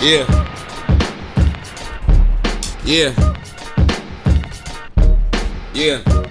Yeah. Yeah. Yeah.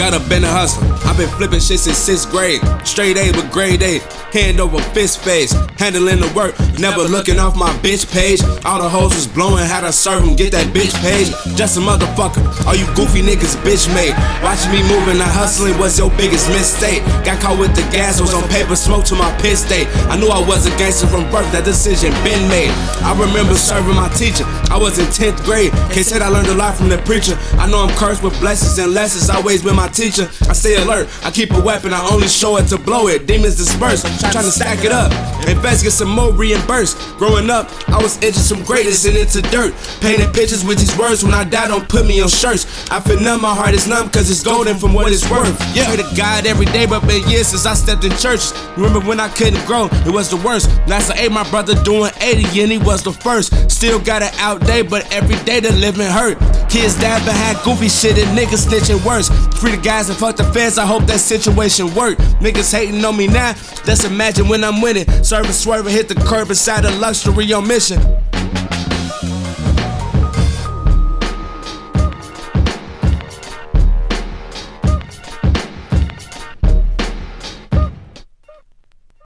Gotta been a hustler. I've been flipping shit since sixth grade. Straight A with grade A. Hand over fist face. Handling the work. Never looking off my bitch page. All the hoes was blowing. How to serve them. Get that bitch page. Just a motherfucker. All you goofy niggas bitch made. Watching me moving, not hustling was your biggest mistake. Got caught with the gas. Was on paper smoke to my piss state. I knew I was a gangster from birth. That decision been made. I remember serving my teacher. I was in 10th grade. Can't I learned a lot from the preacher. I know I'm cursed with blessings and lessons. Always been my teacher. I stay alert. I keep a weapon. I only show it to blow it. Demons disperse. Trying to stack it up. Invest, get some more reimbursed. Growing up, I was itching some greatness and into dirt. Painting pictures with these words. When I die, don't put me on shirts. I feel numb. My heart is numb because it's golden from what it's worth. Yeah, pray to God every day, but been years since I stepped in church. Remember when I couldn't grow? It was the worst. Last I ate my brother doing 80 and he was the first. Still got it out day, but every day the living hurt. Kids dad behind goofy shit and niggas snitching worse. Free the guys and fuck the feds, I hope that situation work. Niggas hating on me now, just imagine when I'm winning. Serving swerving, hit the curb inside a luxury on mission.